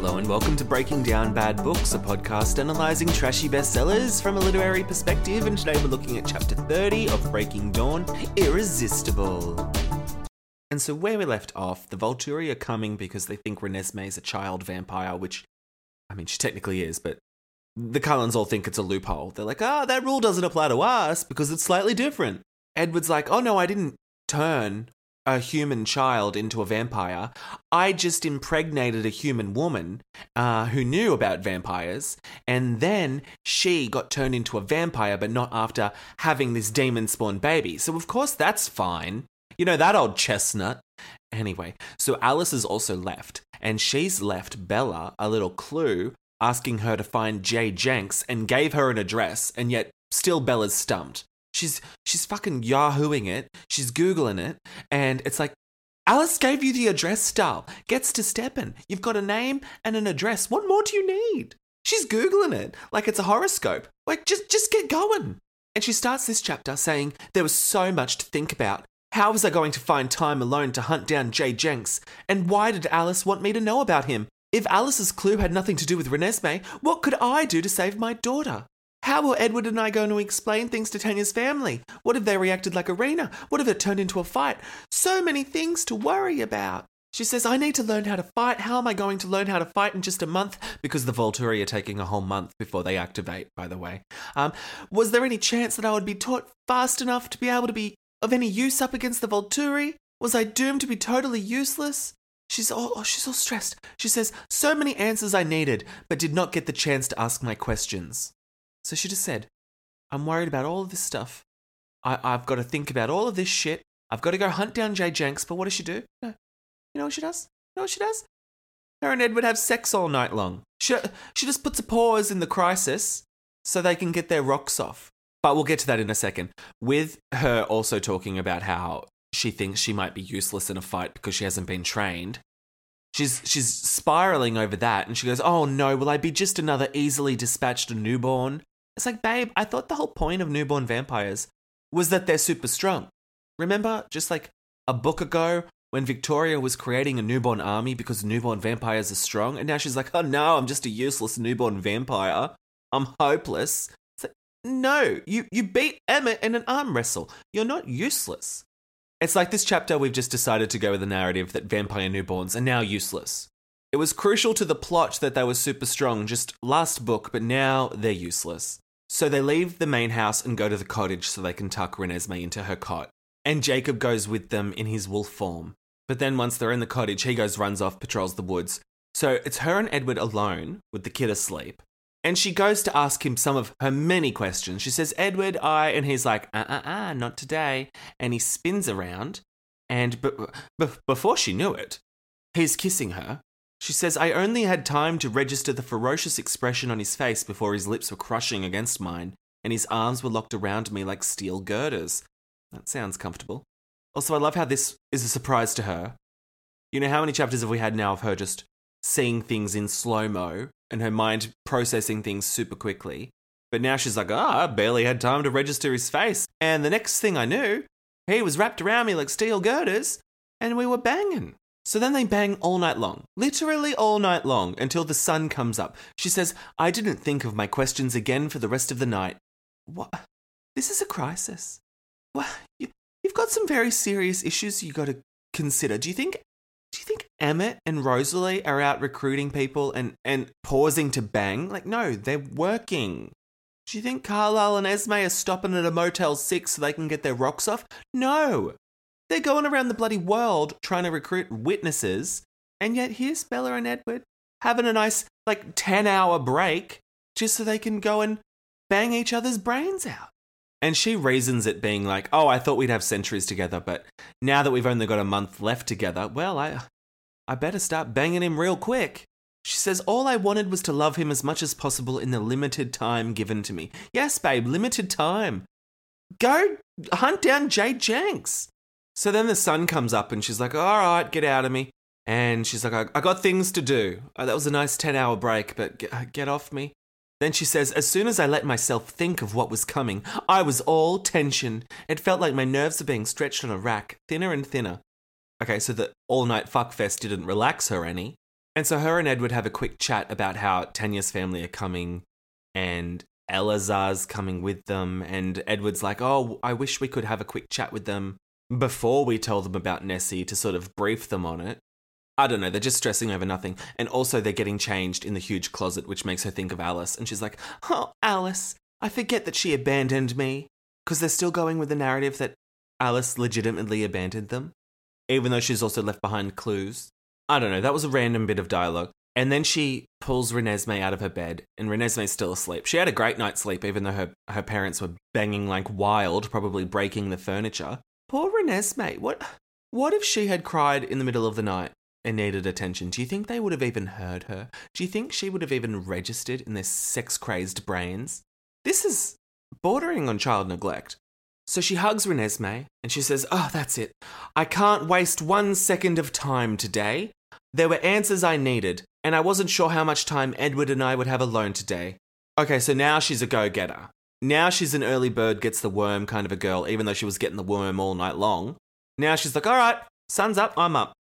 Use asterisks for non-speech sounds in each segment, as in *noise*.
Hello and welcome to Breaking Down Bad Books, a podcast analysing trashy bestsellers from a literary perspective, and today we're looking at chapter 30 of Breaking Dawn, Irresistible. And so where we left off, the Volturi are coming because they think Renesmee is a child vampire, which, I mean, she technically is, but the Cullens all think it's a loophole. They're like, ah, oh, that rule doesn't apply to us because it's slightly different. Edward's like, oh no, I didn't turn a human child into a vampire. I just impregnated a human woman uh, who knew about vampires, and then she got turned into a vampire, but not after having this demon spawn baby. So, of course, that's fine. You know, that old chestnut. Anyway, so Alice is also left, and she's left Bella a little clue asking her to find Jay Jenks and gave her an address, and yet still Bella's stumped. She's she's fucking yahooing it. She's googling it, and it's like Alice gave you the address style. Gets to Steppen. You've got a name and an address. What more do you need? She's googling it like it's a horoscope. Like just just get going. And she starts this chapter saying there was so much to think about. How was I going to find time alone to hunt down Jay Jenks? And why did Alice want me to know about him? If Alice's clue had nothing to do with Renesmee, what could I do to save my daughter? How were Edward and I going to explain things to Tanya's family? What if they reacted like Irina? What if it turned into a fight? So many things to worry about. She says, I need to learn how to fight. How am I going to learn how to fight in just a month? Because the Volturi are taking a whole month before they activate, by the way. Um, was there any chance that I would be taught fast enough to be able to be of any use up against the Volturi? Was I doomed to be totally useless? She's all, oh, she's all stressed. She says, so many answers I needed, but did not get the chance to ask my questions. So she just said, I'm worried about all of this stuff. I, I've got to think about all of this shit. I've got to go hunt down Jay Jenks, but what does she do? No. You know what she does? You know what she does? Her and Edward have sex all night long. She, she just puts a pause in the crisis so they can get their rocks off. But we'll get to that in a second. With her also talking about how she thinks she might be useless in a fight because she hasn't been trained. She's she's spiraling over that and she goes, "Oh no, will I be just another easily dispatched newborn?" It's like, "Babe, I thought the whole point of newborn vampires was that they're super strong. Remember just like a book ago when Victoria was creating a newborn army because newborn vampires are strong and now she's like, "Oh no, I'm just a useless newborn vampire. I'm hopeless." Like, "No, you you beat Emmett in an arm wrestle. You're not useless." It's like this chapter, we've just decided to go with the narrative that vampire newborns are now useless. It was crucial to the plot that they were super strong just last book, but now they're useless. So they leave the main house and go to the cottage so they can tuck Renesmee into her cot. And Jacob goes with them in his wolf form. But then once they're in the cottage, he goes, runs off, patrols the woods. So it's her and Edward alone with the kid asleep. And she goes to ask him some of her many questions. She says, Edward, I. And he's like, uh uh uh, not today. And he spins around. And b- b- before she knew it, he's kissing her. She says, I only had time to register the ferocious expression on his face before his lips were crushing against mine, and his arms were locked around me like steel girders. That sounds comfortable. Also, I love how this is a surprise to her. You know, how many chapters have we had now of her just seeing things in slow mo and her mind processing things super quickly. But now she's like, ah, oh, I barely had time to register his face. And the next thing I knew, he was wrapped around me like steel girders, and we were banging. So then they bang all night long, literally all night long, until the sun comes up. She says, I didn't think of my questions again for the rest of the night. What? this is a crisis. Well, you, you've got some very serious issues you've got to consider. Do you think do you think Emmett and Rosalie are out recruiting people and, and pausing to bang? Like, no, they're working. Do you think Carlisle and Esme are stopping at a Motel 6 so they can get their rocks off? No. They're going around the bloody world trying to recruit witnesses, and yet here's Bella and Edward having a nice, like, 10 hour break just so they can go and bang each other's brains out. And she reasons it being like, oh, I thought we'd have centuries together, but now that we've only got a month left together, well, I, I better start banging him real quick. She says, all I wanted was to love him as much as possible in the limited time given to me. Yes, babe, limited time. Go hunt down Jay Jenks. So then the sun comes up and she's like, all right, get out of me. And she's like, I, I got things to do. Oh, that was a nice 10 hour break, but get, uh, get off me. Then she says, As soon as I let myself think of what was coming, I was all tension. It felt like my nerves were being stretched on a rack, thinner and thinner. Okay, so the all night fuckfest didn't relax her any. And so her and Edward have a quick chat about how Tanya's family are coming and Eleazar's coming with them. And Edward's like, Oh, I wish we could have a quick chat with them before we tell them about Nessie to sort of brief them on it. I don't know, they're just stressing over nothing. And also, they're getting changed in the huge closet, which makes her think of Alice. And she's like, Oh, Alice, I forget that she abandoned me. Because they're still going with the narrative that Alice legitimately abandoned them, even though she's also left behind clues. I don't know, that was a random bit of dialogue. And then she pulls Renesmee out of her bed, and Renesmee's still asleep. She had a great night's sleep, even though her, her parents were banging like wild, probably breaking the furniture. Poor Renesmee, what, what if she had cried in the middle of the night? and needed attention, do you think they would have even heard her? Do you think she would have even registered in their sex crazed brains? This is bordering on child neglect. So she hugs Renesmee and she says, Oh, that's it. I can't waste one second of time today. There were answers I needed, and I wasn't sure how much time Edward and I would have alone today. Okay, so now she's a go getter. Now she's an early bird gets the worm kind of a girl, even though she was getting the worm all night long. Now she's like, All right, sun's up, I'm up.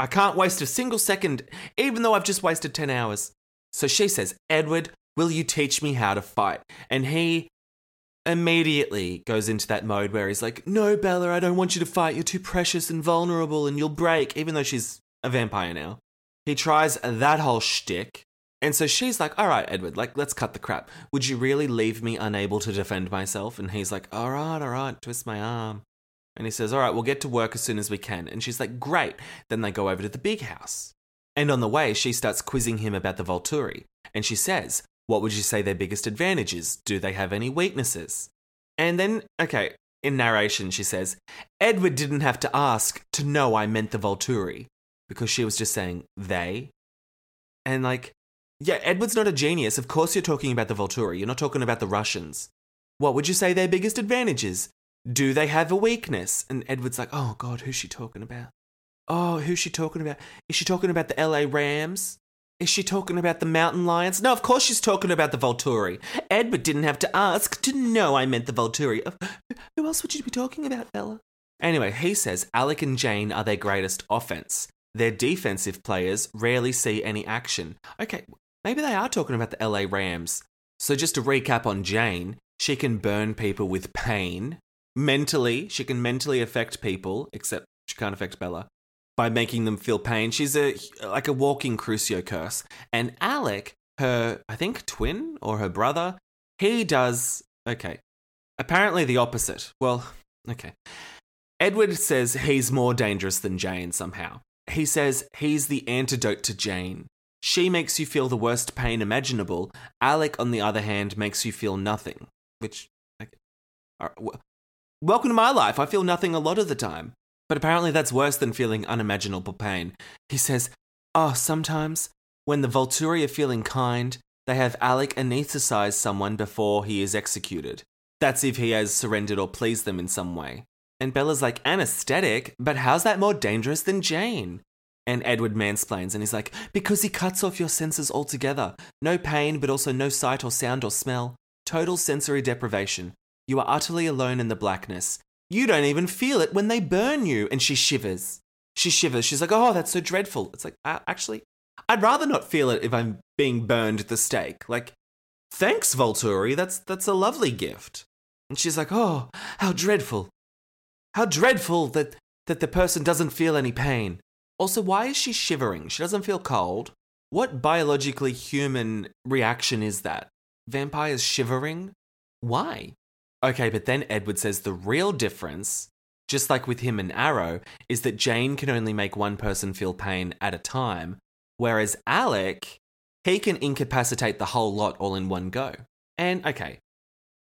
I can't waste a single second, even though I've just wasted 10 hours. So she says, Edward, will you teach me how to fight? And he immediately goes into that mode where he's like, No, Bella, I don't want you to fight. You're too precious and vulnerable and you'll break, even though she's a vampire now. He tries that whole shtick. And so she's like, All right, Edward, like, let's cut the crap. Would you really leave me unable to defend myself? And he's like, All right, all right, twist my arm. And he says, All right, we'll get to work as soon as we can. And she's like, Great. Then they go over to the big house. And on the way, she starts quizzing him about the Volturi. And she says, What would you say their biggest advantage is? Do they have any weaknesses? And then, okay, in narration, she says, Edward didn't have to ask to know I meant the Volturi because she was just saying they. And like, yeah, Edward's not a genius. Of course, you're talking about the Volturi. You're not talking about the Russians. What would you say their biggest advantage is? Do they have a weakness? And Edward's like, oh God, who's she talking about? Oh, who's she talking about? Is she talking about the LA Rams? Is she talking about the Mountain Lions? No, of course she's talking about the Volturi. Edward didn't have to ask to know I meant the Volturi. Who else would you be talking about, Bella? Anyway, he says Alec and Jane are their greatest offense. Their defensive players rarely see any action. Okay, maybe they are talking about the LA Rams. So just to recap on Jane, she can burn people with pain mentally, she can mentally affect people, except she can't affect Bella, by making them feel pain. She's a like a walking Crucio curse. And Alec, her I think twin or her brother, he does okay. Apparently the opposite. Well, okay. Edward says he's more dangerous than Jane somehow. He says he's the antidote to Jane. She makes you feel the worst pain imaginable. Alec, on the other hand, makes you feel nothing. Which. Welcome to my life. I feel nothing a lot of the time. But apparently that's worse than feeling unimaginable pain. He says, Oh, sometimes, when the Volturi are feeling kind, they have Alec anesthetize someone before he is executed. That's if he has surrendered or pleased them in some way. And Bella's like, anesthetic? But how's that more dangerous than Jane? And Edward mansplains and he's like, because he cuts off your senses altogether. No pain, but also no sight or sound or smell. Total sensory deprivation. You are utterly alone in the blackness. You don't even feel it when they burn you. And she shivers. She shivers. She's like, oh, that's so dreadful. It's like, uh, actually, I'd rather not feel it if I'm being burned at the stake. Like, thanks, Volturi. That's, that's a lovely gift. And she's like, oh, how dreadful. How dreadful that, that the person doesn't feel any pain. Also, why is she shivering? She doesn't feel cold. What biologically human reaction is that? Vampires shivering? Why? Okay, but then Edward says the real difference, just like with him and Aro, is that Jane can only make one person feel pain at a time, whereas Alec, he can incapacitate the whole lot all in one go. And okay,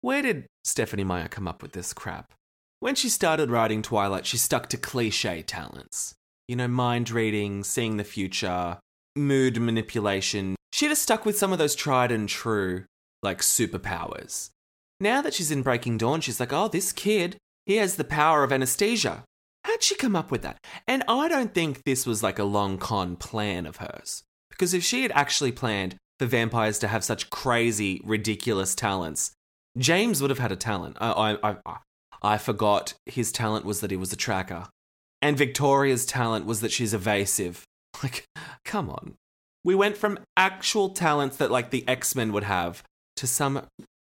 where did Stephenie Meyer come up with this crap? When she started writing Twilight, she stuck to cliche talents. You know, mind reading, seeing the future, mood manipulation. She'd have stuck with some of those tried and true, like, superpowers. Now that she's in Breaking Dawn, she's like, oh, this kid, he has the power of anesthesia. How'd she come up with that? And I don't think this was like a long con plan of hers. Because if she had actually planned for vampires to have such crazy, ridiculous talents, James would have had a talent. I, I, I, I forgot his talent was that he was a tracker. And Victoria's talent was that she's evasive. *laughs* Like, come on. We went from actual talents that, like, the X Men would have to some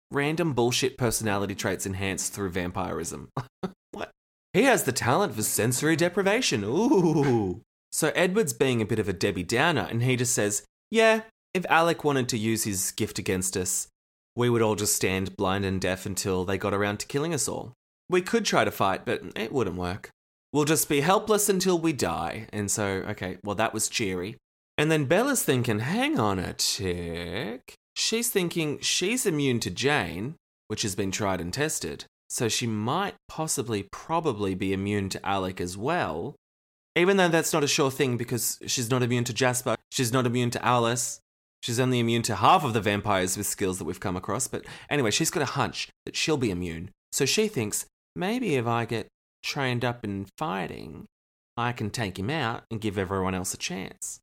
random bullshit personality traits enhanced through vampirism. *laughs* what? He has the talent for sensory deprivation. Ooh. So Edward's being a bit of a Debbie Downer, and he just says, Yeah, if Alec wanted to use his gift against us, we would all just stand blind and deaf until they got around to killing us all. We could try to fight, but it wouldn't work. We'll just be helpless until we die. And so, okay, well, that was cheery. And then Bella's thinking, hang on a tick. She's thinking she's immune to Jane, which has been tried and tested. So she might possibly, probably be immune to Alec as well. Even though that's not a sure thing because she's not immune to Jasper, she's not immune to Alice, She's only immune to half of the vampires with skills that we've come across, but anyway, she's got a hunch that she'll be immune. So she thinks maybe if I get trained up in fighting, I can take him out and give everyone else a chance.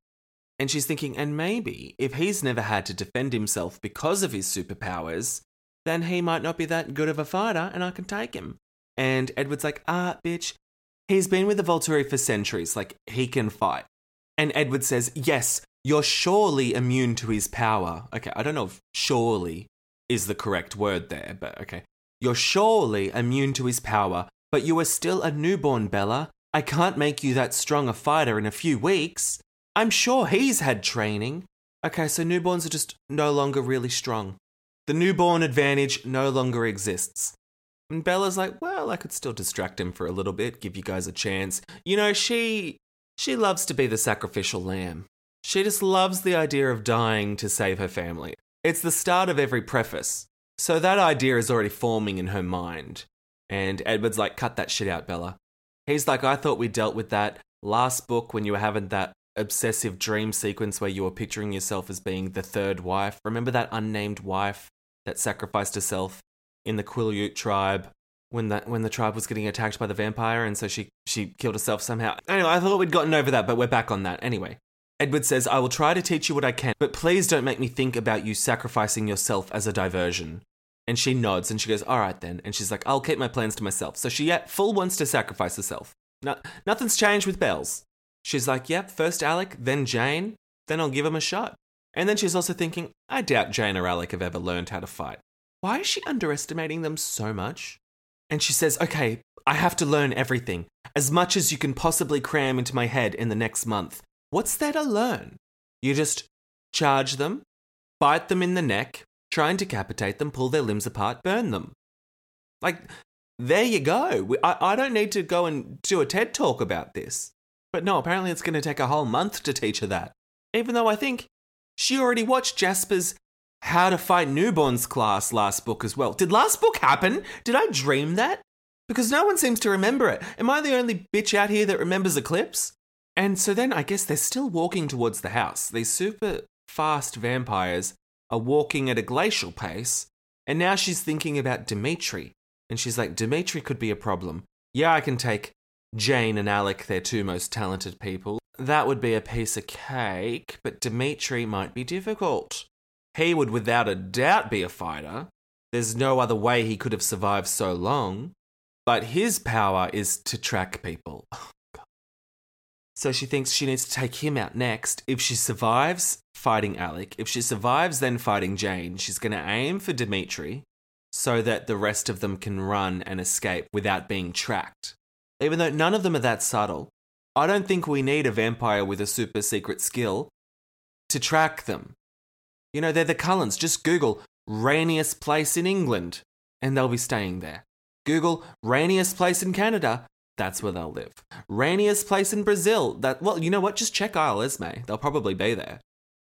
And she's thinking, and maybe if he's never had to defend himself because of his superpowers, then he might not be that good of a fighter and I can take him. And Edward's like, ah, bitch, he's been with the Volturi for centuries, like, he can fight. And Edward says, yes, you're surely immune to his power. Okay, I don't know if surely is the correct word there, but okay. You're surely immune to his power, but you are still a newborn, Bella. I can't make you that strong a fighter in a few weeks. I'm sure he's had training. Okay, so newborns are just no longer really strong. The newborn advantage no longer exists. And Bella's like, well, I could still distract him for a little bit, give you guys a chance. You know, she she loves to be the sacrificial lamb. She just loves the idea of dying to save her family. It's the start of every preface. So that idea is already forming in her mind. And Edward's like, cut that shit out, Bella. He's like, I thought we dealt with that last book when you were having that obsessive dream sequence where you were picturing yourself as being the third wife. Remember that unnamed wife that sacrificed herself in the Quileute tribe when that when the tribe was getting attacked by the vampire and so she she killed herself somehow. Anyway, I thought we'd gotten over that, but we're back on that. Anyway, Edward says, I will try to teach you what I can, but please don't make me think about you sacrificing yourself as a diversion. And she nods and she goes, All right then. And she's like, I'll keep my plans to myself. So she yet full wants to sacrifice herself. No, nothing's changed with Bells. She's like, Yep, first Alec, then Jane, then I'll give him a shot. And then she's also thinking, I doubt Jane or Alec have ever learned how to fight. Why is she underestimating them so much? And she says, Okay, I have to learn everything, as much as you can possibly cram into my head in the next month. What's there to learn? You just charge them, bite them in the neck, try and decapitate them, pull their limbs apart, burn them. Like, there you go. I, I don't need to go and do a TED talk about this. But no, apparently it's going to take a whole month to teach her that. Even though I think she already watched Jasper's How to Fight Newborns class last book as well. Did last book happen? Did I dream that? Because no one seems to remember it. Am I the only bitch out here that remembers Eclipse? And so then I guess they're still walking towards the house. These super fast vampires are walking at a glacial pace. And now she's thinking about Dimitri. And she's like, Dimitri could be a problem. Yeah, I can take Jane and Alec, their two most talented people. That would be a piece of cake, but Dimitri might be difficult. He would without a doubt be a fighter. There's no other way he could have survived so long. But his power is to track people. *laughs* So she thinks she needs to take him out next. If she survives fighting Alec, if she survives then fighting Jane, she's going to aim for Dimitri. so that the rest of them can run and escape without being tracked. Even though none of them are that subtle, I don't think we need a vampire with a super secret skill to track them. You know, they're the Cullens. Just Google rainiest place in England and they'll be staying there. Google rainiest place in Canada, that's where they'll live. Rainiest place in Brazil, that, well, you know what? Just check Isle Esme. They'll probably be there.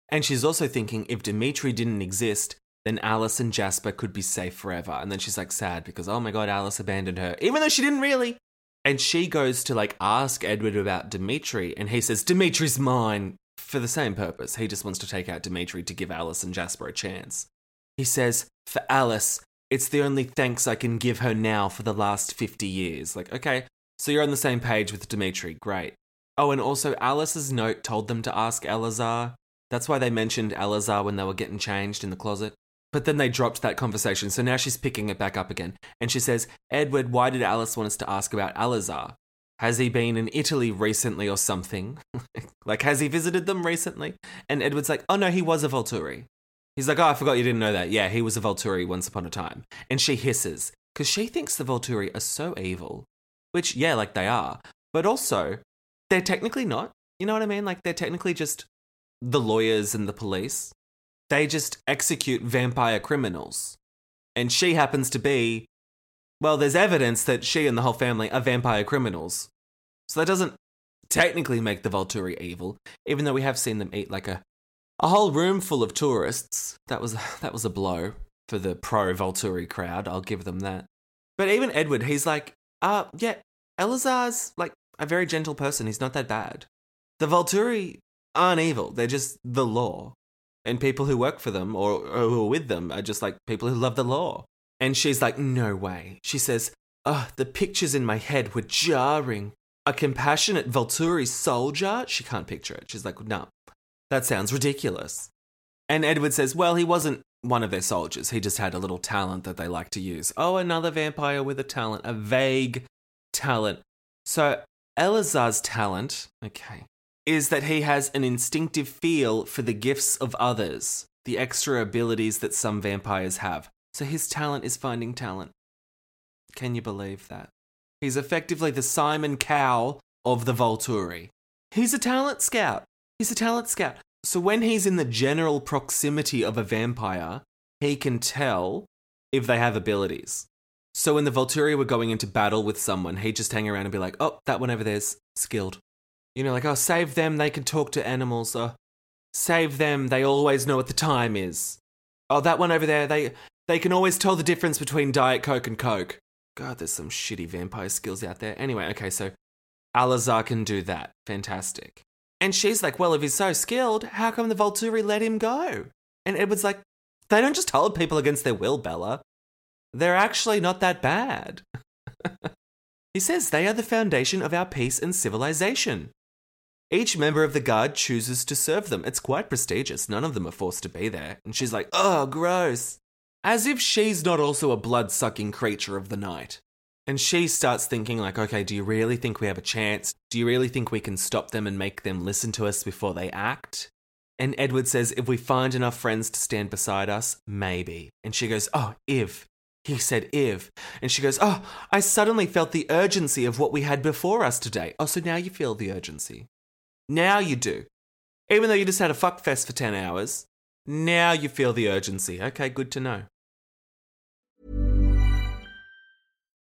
And she's also thinking if Dimitri didn't exist, then Alice and Jasper could be safe forever. And then she's like sad because, oh my god, Alice abandoned her, even though she didn't really. And she goes to like ask Edward about Dimitri, and he says, Dimitri's mine for the same purpose. He just wants to take out Dimitri to give Alice and Jasper a chance. He says, For Alice, it's the only thanks I can give her now for the last 50 years. Like, okay, so you're on the same page with Dimitri. Great. Oh, and also Alice's note told them to ask Eleazar. That's why they mentioned Eleazar when they were getting changed in the closet. But then they dropped that conversation, so now she's picking it back up again. And she says, Edward, why did Alice want us to ask about Eleazar? Has he been in Italy recently or something? *laughs* like, has he visited them recently? And Edward's like, oh no, he was a Volturi. He's like, oh, I forgot you didn't know that. Yeah, he was a Volturi once upon a time. And she hisses, because she thinks the Volturi are so evil. Which, yeah, like they are. But also, they're technically not. You know what I mean? Like, they're technically just the lawyers and the police they just execute vampire criminals. And she happens to be, well, there's evidence that she and the whole family are vampire criminals. So that doesn't technically make the Volturi evil, even though we have seen them eat like a, a whole room full of tourists. That was, *laughs* that was a blow for the pro Volturi crowd, I'll give them that. But even Edward, he's like, uh, yeah, Eleazar's like a very gentle person. He's not that bad. The Volturi aren't evil, they're just the law and people who work for them or, or who are with them are just like people who love the law. And she's like, no way. She says, oh, the pictures in my head were jarring. A compassionate Volturi soldier? She can't picture it. She's like, no, that sounds ridiculous. And Edward says, well, he wasn't one of their soldiers. He just had a little talent that they like to use. Oh, another vampire with a talent, a vague talent. So Eleazar's talent, okay, is that he has an instinctive feel for the gifts of others, the extra abilities that some vampires have. So his talent is finding talent. Can you believe that? He's effectively the Simon Cowell of the Volturi. He's a talent scout. He's a talent scout. So when he's in the general proximity of a vampire, he can tell if they have abilities. So when the Volturi were going into battle with someone, he'd just hang around and be like, oh, that one over there's skilled. You know, like, oh, save them, they can talk to animals. Oh, save them, they always know what the time is. Oh, that one over there, they they can always tell the difference between Diet Coke and Coke. God, there's some shitty vampire skills out there. Anyway, okay, so Eleazar can do that. Fantastic. And she's like, well, if he's so skilled, how come the Volturi let him go? And Edward's like, they don't just hold people against their will, Bella. They're actually not that bad. *laughs* he says they are the foundation of our peace and civilization. Each member of the guard chooses to serve them. It's quite prestigious. None of them are forced to be there. And she's like, oh, gross. As if she's not also a blood sucking creature of the night. And she starts thinking, like, okay, do you really think we have a chance? Do you really think we can stop them and make them listen to us before they act? And Edward says, if we find enough friends to stand beside us, maybe. And she goes, oh, if. He said, if. And she goes, oh, I suddenly felt the urgency of what we had before us today. Oh, so now you feel the urgency. Now you do. Even though you just had a fuck fest for 10 hours, now you feel the urgency. Okay, good to know.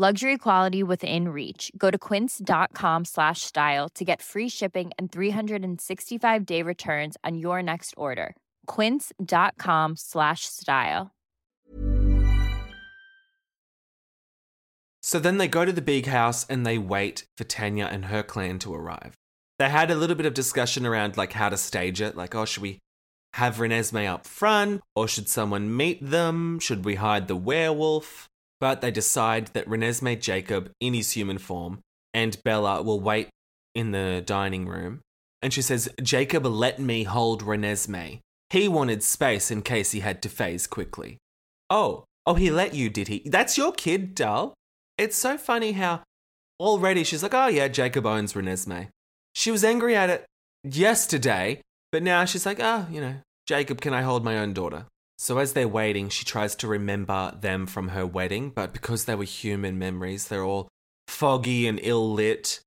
Luxury quality within reach. Go to quince.com slash style to get free shipping and 365 day returns on your next order. Quince.com slash style. So then they go to the big house and they wait for Tanya and her clan to arrive. They had a little bit of discussion around like how to stage it, like, oh, should we have Renesmee up front or should someone meet them? Should we hide the werewolf? But they decide that Renesmee Jacob in his human form and Bella will wait in the dining room. And she says, Jacob let me hold Renesmee. He wanted space in case he had to phase quickly. Oh, oh, he let you, did he? That's your kid, doll. It's so funny how already she's like, oh yeah, Jacob owns Renesmee. She was angry at it yesterday, but now she's like, oh, you know, Jacob, can I hold my own daughter? So as they're waiting, she tries to remember them from her wedding, but because they were human memories, they're all foggy and ill lit.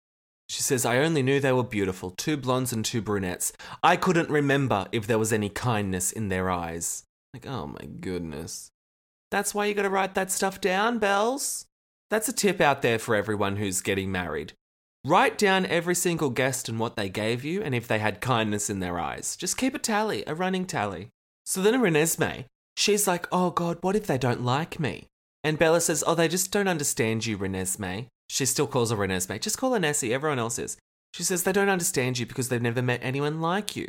She says, I only knew they were beautiful, two blondes and two brunettes. I couldn't remember if there was any kindness in their eyes. Like, oh my goodness. That's why you gotta write that stuff down, Bells. That's a tip out there for everyone who's getting married. Write down every single guest and what they gave you and if they had kindness in their eyes. Just keep a tally, a running tally. So then Renesmee, she's like, oh God, what if they don't like me? And Bella says, oh, they just don't understand you, Renesmee. She still calls her Renesmee. Just call her Nessie, everyone else is. She says they don't understand you because they've never met anyone like you.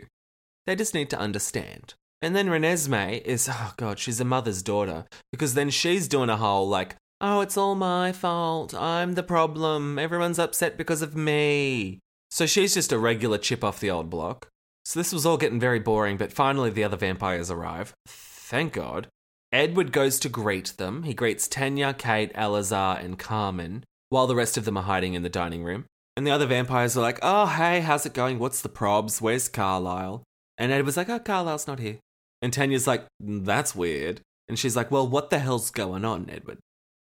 They just need to understand. And then Renesmee is, oh God, she's a mother's daughter because then she's doing a whole like, oh, it's all my fault. I'm the problem. Everyone's upset because of me. So she's just a regular chip off the old block. So this was all getting very boring, but finally the other vampires arrive. Thank God. Edward goes to greet them. He greets Tanya, Kate, Eleazar, and Carmen, while the rest of them are hiding in the dining room. And the other vampires are like, oh, hey, how's it going? What's the probs? Where's Carlisle? And Edward's like, oh, Carlisle's not here. And Tanya's like, that's weird. And she's like, well, what the hell's going on, Edward?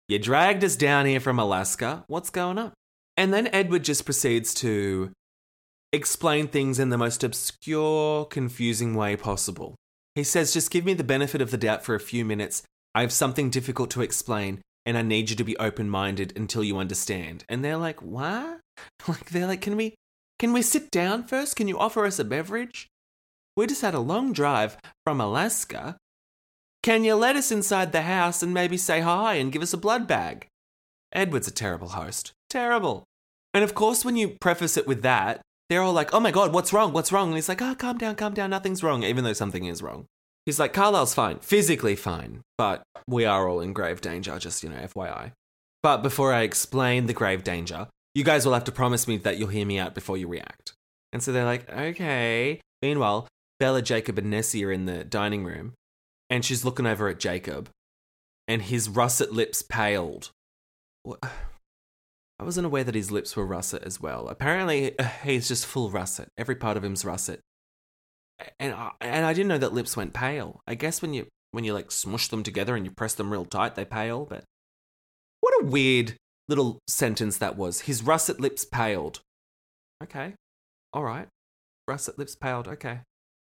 You dragged us down here from Alaska. What's going on? And then Edward just proceeds to explain things in the most obscure, confusing way possible. He says, Just give me the benefit of the doubt for a few minutes. I have something difficult to explain, and I need you to be open minded until you understand. And they're like, What? *laughs* Like, they're like, Can we. Can we sit down first? Can you offer us a beverage? We just had a long drive from Alaska can you let us inside the house and maybe say hi and give us a blood bag? Edward's a terrible host. Terrible. And of course, when you preface it with that, they're all like, oh my God, what's wrong? What's wrong? And he's like, oh, calm down, calm down, nothing's wrong, even though something is wrong. He's like, Carlisle's fine, physically fine, but we are all in grave danger, just, you know, FYI. But before I explain the grave danger, you guys will have to promise me that you'll hear me out before you react. And so they're like, okay. Meanwhile, Bella, Jacob, and Nessie are in the dining room, and she's looking over at Jacob, and his russet lips paled. I wasn't aware that his lips were russet as well. Apparently, uh, he's just full russet. Every part of him's russet. And I, and I didn't know that lips went pale. I guess when you when you like smush them together and you press them real tight, they pale. But what a weird little sentence that was. His russet lips paled. Okay, all right. Russet lips paled. Okay.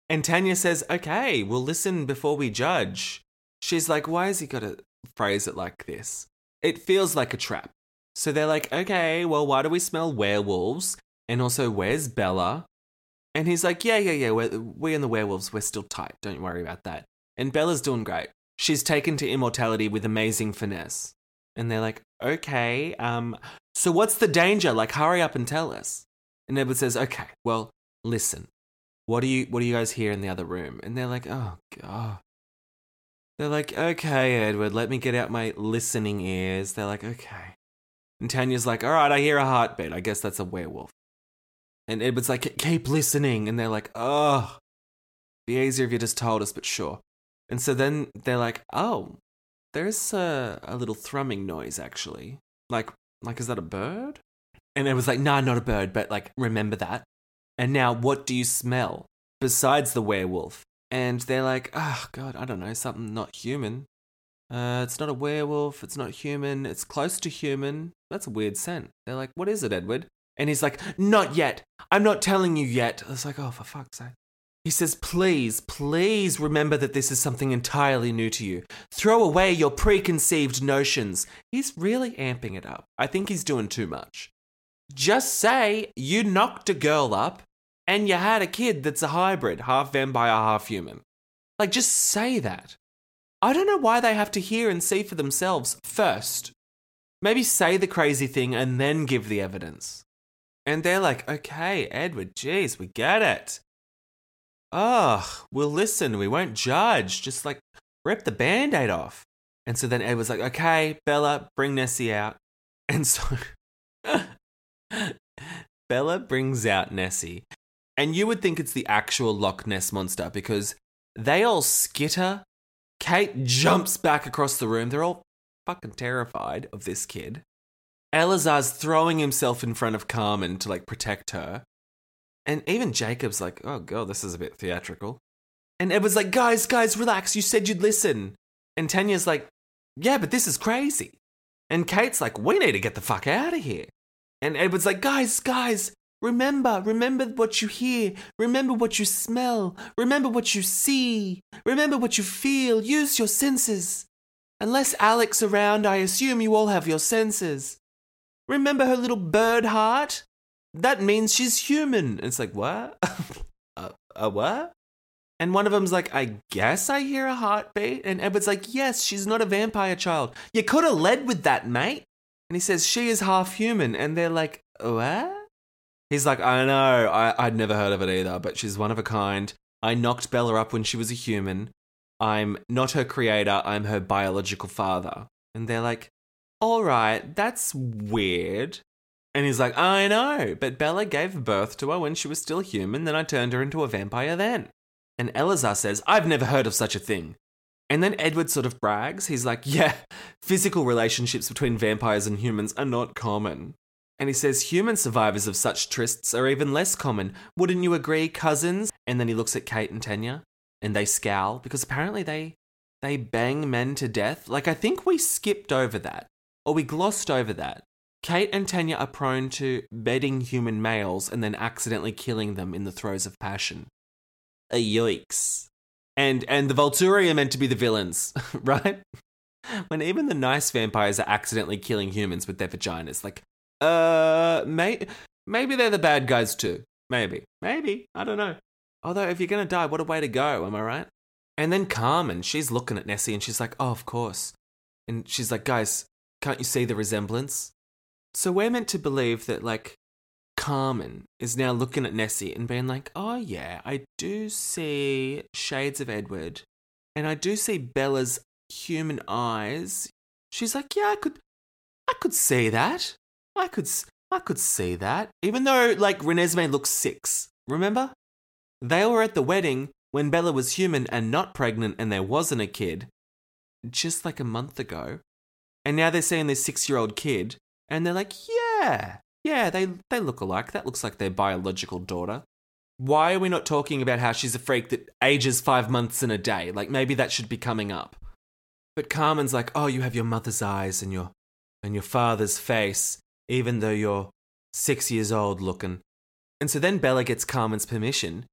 And Tanya says, okay, we'll listen before we judge. She's like, why has he got to phrase it like this? It feels like a trap. So they're like, okay, well, why do we smell werewolves? And also, where's Bella? And he's like, yeah, yeah, yeah, we're, we and the werewolves, we're still tight. Don't worry about that. And Bella's doing great. She's taken to immortality with amazing finesse. And they're like, okay, um, so what's the danger? Like, hurry up and tell us. And Edward says, okay, well, listen. What do you what do you guys hear in the other room? And they're like, oh god. They're like, okay, Edward, let me get out my listening ears. They're like, okay. And Tanya's like, all right, I hear a heartbeat. I guess that's a werewolf. And Edward's like, keep listening. And they're like, oh, be easier if you just told us, but sure. And so then they're like, oh, there's a, a little thrumming noise actually. Like, like, is that a bird? And it was like, nah, not a bird, but like, remember that. And now, what do you smell besides the werewolf? And they're like, oh, God, I don't know, something not human. Uh, it's not a werewolf, it's not human, it's close to human. That's a weird scent. They're like, what is it, Edward? And he's like, not yet. I'm not telling you yet. I was like, oh, for fuck's sake. He says, please, please remember that this is something entirely new to you. Throw away your preconceived notions. He's really amping it up. I think he's doing too much. Just say you knocked a girl up and you had a kid that's a hybrid, half vampire, half human. Like, just say that. I don't know why they have to hear and see for themselves first. Maybe say the crazy thing and then give the evidence. And they're like, okay, Edward, geez, we get it. Oh, we'll listen, we won't judge. Just like rip the band aid off. And so then Edward's like, okay, Bella, bring Nessie out. *laughs* And so *laughs* Bella brings out Nessie. And you would think it's the actual Loch Ness monster because they all skitter. Kate jumps back across the room. They're all fucking terrified of this kid. Eleazar's throwing himself in front of Carmen to like protect her. And even Jacob's like, oh god, this is a bit theatrical. And Edward's like, guys, guys, relax. You said you'd listen. And Tanya's like, yeah, but this is crazy. And Kate's like, we need to get the fuck out of here. And Edward's like, guys, guys, remember, remember what you hear, remember what you smell, remember what you see, remember what you feel, use your senses. Unless Alec's around, I assume you all have your senses. Remember her little bird heart? That means she's human. It's like, what? *laughs* a, what? And one of them's like, I guess I hear a heartbeat. And Edward's like, yes, she's not a vampire child. You could have led with that, mate. And he says, She is half human. And they're like, What? He's like, I know, I, I'd never heard of it either, but she's one of a kind. I knocked Bella up when she was a human. I'm not her creator, I'm her biological father. And they're like, All right, that's weird. And he's like, I know, but Bella gave birth to her when she was still human, then I turned her into a vampire then. And Eleazar says, I've never heard of such a thing. And then Edward sort of brags. He's like, yeah, physical relationships between vampires and humans are not common. And he says human survivors of such trysts are even less common. Wouldn't you agree, cousins? And then he looks at Kate and Tanya and they scowl because apparently they they bang men to death. Like I think we skipped over that or we glossed over that. Kate and Tanya are prone to bedding human males and then accidentally killing them in the throes of passion. A yikes and and the Volturi are meant to be the villains, *laughs* right? When even the nice vampires are accidentally killing humans with their vaginas, like, uh, may, maybe they're the bad guys too. Maybe, maybe I don't know. Although if you're gonna die, what a way to go, am I right? And then Carmen, she's looking at Nessie and she's like, oh, of course. And she's like, guys, can't you see the resemblance? So we're meant to believe that like Carmen is now looking at Nessie and being like, oh, yeah, I do see shades of Edward and I do see Bella's human eyes. She's like, yeah, I could, I could see that. I could, I could see that. Even though, like, Renesmee looks six. Remember? They were at the wedding when Bella was human and not pregnant and there wasn't a kid, just like a month ago. And now they're seeing this six year old kid and they're like, yeah, yeah, they, they look alike. That looks like their biological daughter. Why are we not talking about how she's a freak that ages five months in a day? Like maybe that should be coming up. But Carmen's like, oh, you have your mother's eyes and your and your father's face, even though you're six years old looking. And so then Bella gets Carmen's permission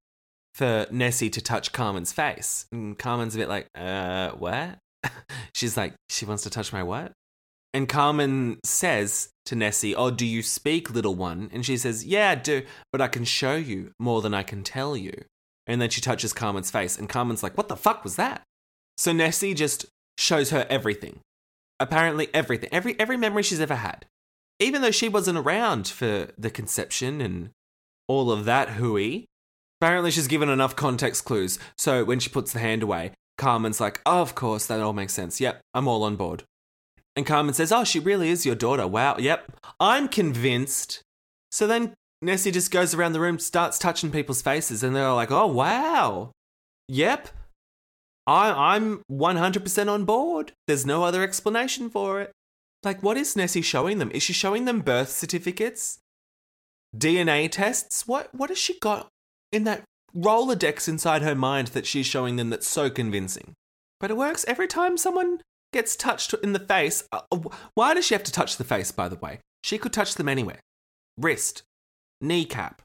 for Nessie to touch Carmen's face. And Carmen's a bit like, uh, what? *laughs* She's like, she wants to touch my what? And Carmen says to Nessie, Oh, do you speak, little one? And she says, Yeah, I do, but I can show you more than I can tell you. And then she touches Carmen's face, and Carmen's like, What the fuck was that? So Nessie just shows her everything. Apparently, everything. Every, every memory she's ever had. Even though she wasn't around for the conception and all of that hooey, apparently she's given enough context clues. So when she puts the hand away, Carmen's like, Oh, of course, that all makes sense. Yep, I'm all on board. And Carmen says, Oh, she really is your daughter. Wow. Yep. I'm convinced. So then Nessie just goes around the room, starts touching people's faces, and they're like, Oh, wow. Yep. I, I'm 100% on board. There's no other explanation for it. Like, what is Nessie showing them? Is she showing them birth certificates? DNA tests? What, what has she got in that Rolodex inside her mind that she's showing them that's so convincing? But it works every time someone gets touched in the face. Uh, uh, why does she have to touch the face, by the way? She could touch them anywhere wrist, kneecap,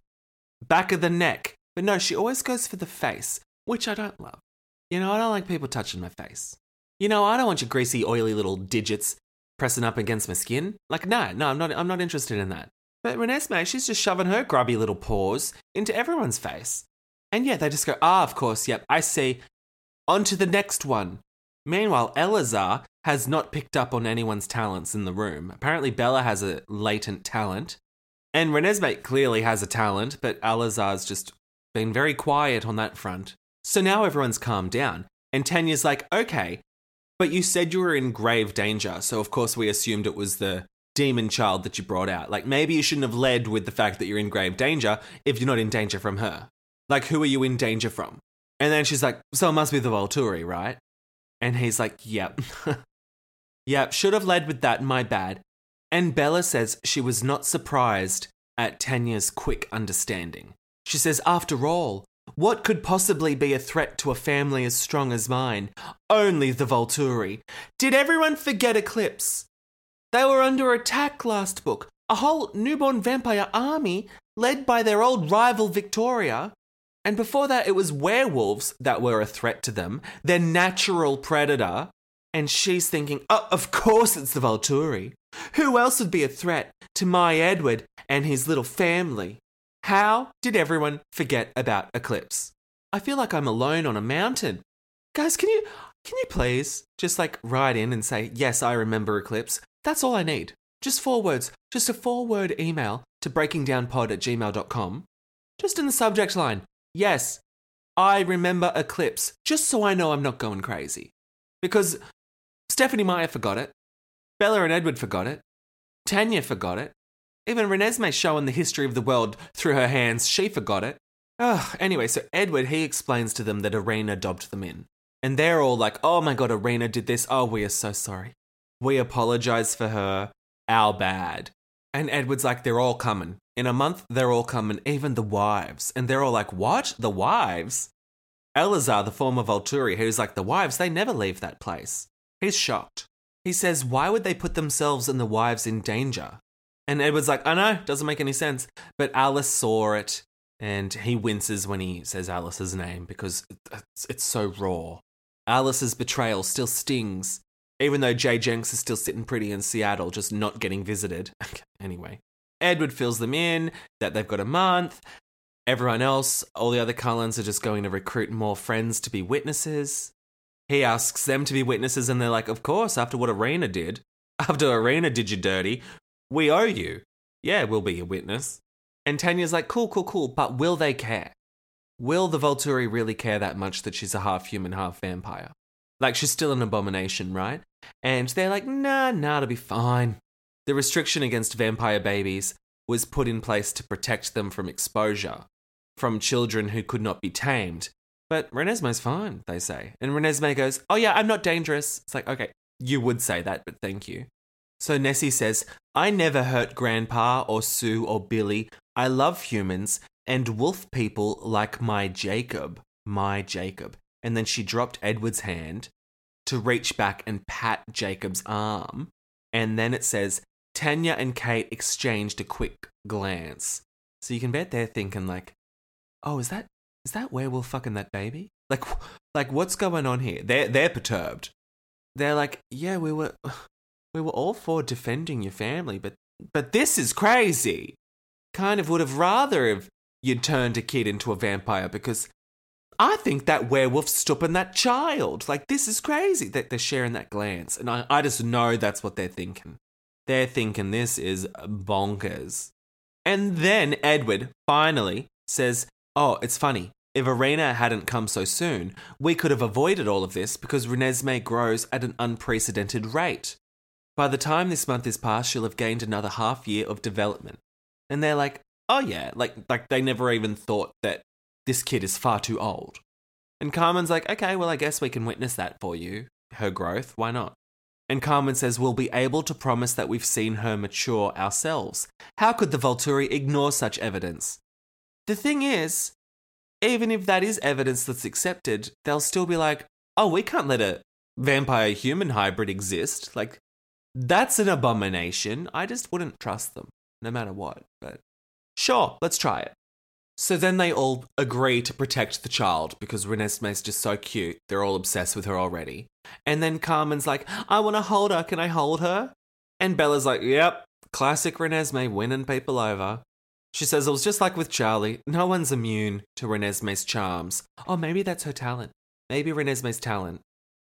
back of the neck. But no, she always goes for the face, which I don't love. You know, I don't like people touching my face. You know, I don't want your greasy, oily little digits pressing up against my skin. Like, no, no, I'm not, I'm not interested in that. But Renesmee, she's just shoving her grubby little paws into everyone's face. And yeah, they just go, ah, of course, yep, I see. On to the next one. Meanwhile, Eleazar has not picked up on anyone's talents in the room. Apparently, Bella has a latent talent. And Renesmee clearly has a talent, but Eleazar's just been very quiet on that front. So now everyone's calmed down. And Tanya's like, okay, but you said you were in grave danger. So, of course, we assumed it was the demon child that you brought out. Like, maybe you shouldn't have led with the fact that you're in grave danger if you're not in danger from her. Like, who are you in danger from? And then she's like, so it must be the Volturi, right? And he's like, yep. *laughs* yep, should have led with that, my bad. And Bella says she was not surprised at Tanya's quick understanding. She says, after all, what could possibly be a threat to a family as strong as mine? Only the Volturi. Did everyone forget Eclipse? They were under attack last book. A whole newborn vampire army led by their old rival Victoria. And before that, it was werewolves that were a threat to them, their natural predator. And she's thinking, oh, of course it's the Volturi. Who else would be a threat to my Edward and his little family? How did everyone forget about Eclipse? I feel like I'm alone on a mountain. Guys, can you can you please just like write in and say, yes, I remember Eclipse? That's all I need. Just four words. Just a four word email to breakingdownpod at gmail.com. Just in the subject line, yes, I remember Eclipse, just so I know I'm not going crazy. Because Stephenie Meyer forgot it. Bella and Edward forgot it. Tanya forgot it. Even Renesmee showing the history of the world through her hands, she forgot it. Ugh, anyway, so Edward, he explains to them that Irina dobbed them in. And they're all like, oh my god, Irina did this. Oh, we are so sorry. We apologize for her. Our bad. And Edward's like, they're all coming. In a month, they're all coming, even the wives. And they're all like, what? The wives? Eleazar, the former Volturi, who's like, the wives, they never leave that place. He's shocked. He says, why would they put themselves and the wives in danger? And Edward's like, I know, doesn't make any sense. But Alice saw it, and he winces when he says Alice's name because it's so raw. Alice's betrayal still stings, even though Jay Jenks is still sitting pretty in Seattle, just not getting visited. *laughs* anyway, Edward fills them in that they've got a month. Everyone else, all the other Cullens, are just going to recruit more friends to be witnesses. He asks them to be witnesses, and they're like, Of course, after what Irina did. *laughs* After Irina did you dirty, we owe you. Yeah, we'll be a witness. And Tanya's like, Cool, cool, cool, but will they care? Will the Volturi really care that much that she's a half human, half vampire? Like, she's still an abomination, right? And they're like, Nah, nah, it'll be fine. The restriction against vampire babies was put in place to protect them from exposure, from children who could not be tamed. But Renesmee's fine, they say. And Renesmee goes, Oh, yeah, I'm not dangerous. It's like, okay, you would say that, but thank you. So Nessie says, I never hurt Grandpa or Sue or Billy. I love humans and wolf people like my Jacob. My Jacob. And then she dropped Edward's hand to reach back and pat Jacob's arm. And then it says, Tanya and Kate exchanged a quick glance. So you can bet they're thinking like, "Oh, is that is that werewolf fucking that baby? Like, *laughs* like what's going on here?" They're they're perturbed. They're like, "Yeah, we were *sighs* we were all for defending your family, but but this is crazy. Kind of would have rather if you'd turned a kid into a vampire because I think that werewolf's stopping that child. Like, this is crazy that they're sharing that glance. And I, I just know that's what they're thinking. They're thinking this is bonkers. And then Edward finally says, Oh, it's funny. If Irina hadn't come so soon, we could have avoided all of this because Renesmee grows at an unprecedented rate. By the time this month is past, she'll have gained another half year of development. And they're like, oh yeah, like like they never even thought that this kid is far too old. And Carmen's like, okay, well I guess we can witness that for you. Her growth, why not? And Carmen says we'll be able to promise that we've seen her mature ourselves. How could the Volturi ignore such evidence? The thing is, even if that is evidence that's accepted, they'll still be like, oh, we can't let a vampire human hybrid exist. Like, that's an abomination. I just wouldn't trust them, no matter what. But sure, let's try it. So then they all agree to protect the child because Renesmee's just so cute. They're all obsessed with her already. And then Carmen's like, I want to hold her. Can I hold her? And Bella's like, yep, classic Renesmee winning people over. She says it was just like with Charlie. No one's immune to Renesmee's charms. Oh, maybe that's her talent. Maybe Renesmee's talent,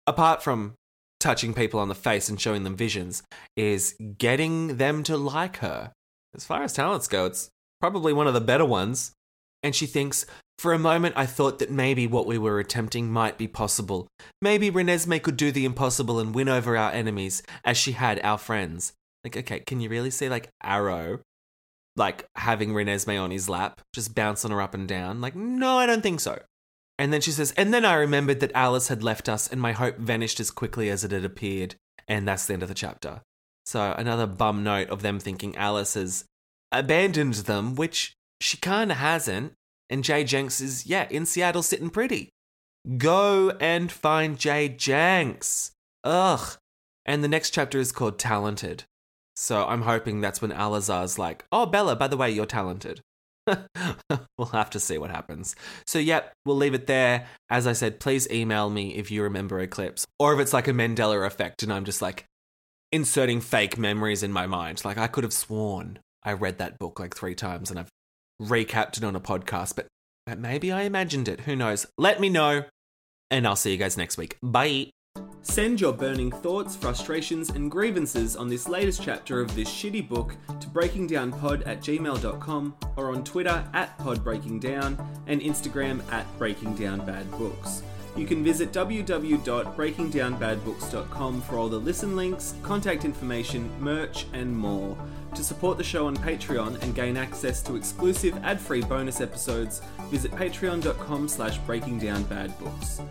apart from touching people on the face and showing them visions, is getting them to like her. As far as talents go, it's probably one of the better ones. And she thinks, for a moment, I thought that maybe what we were attempting might be possible. Maybe Renesmee could do the impossible and win over our enemies as she had our friends. Like, okay, can you really see like Aro like having Renesmee on his lap, just bouncing her up and down. Like, no, I don't think so. And then she says, and then I remembered that Alice had left us and my hope vanished as quickly as it had appeared. And that's the end of the chapter. So another bum note of them thinking Alice has abandoned them, which she kinda hasn't. And Jay Jenks is, yeah, in Seattle sitting pretty. Go and find Jay Jenks. Ugh. And the next chapter is called Talented. So I'm hoping that's when Eleazar's like, oh, Bella, by the way, you're talented. *laughs* we'll have to see what happens. So, yep, we'll leave it there. As I said, please email me if you remember Eclipse or if it's like a Mandela effect and I'm just like inserting fake memories in my mind. Like, I could have sworn I read that book like three times and I've recapped it on a podcast, but, but maybe I imagined it. Who knows? Let me know. And I'll see you guys next week. Bye. Send your burning thoughts, frustrations, and grievances on this latest chapter of this shitty book to breakingdownpod at gmail.com or on Twitter at podbreakingdown and Instagram at breakingdownbadbooks. You can visit www.breakingdownbadbooks.com for all the listen links, contact information, merch, and more. To support the show on Patreon and gain access to exclusive ad-free bonus episodes, visit patreon.com slash breakingdownbadbooks.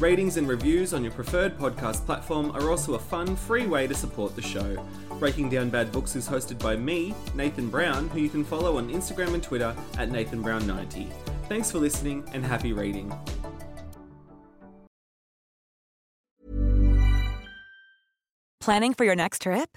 Ratings and reviews on your preferred podcast platform are also a fun, free way to support the show. Breaking Down Bad Books is hosted by me, Nathan Brown, who you can follow on Instagram and Twitter at NathanBrown90. Thanks for listening and happy reading. Planning for your next trip?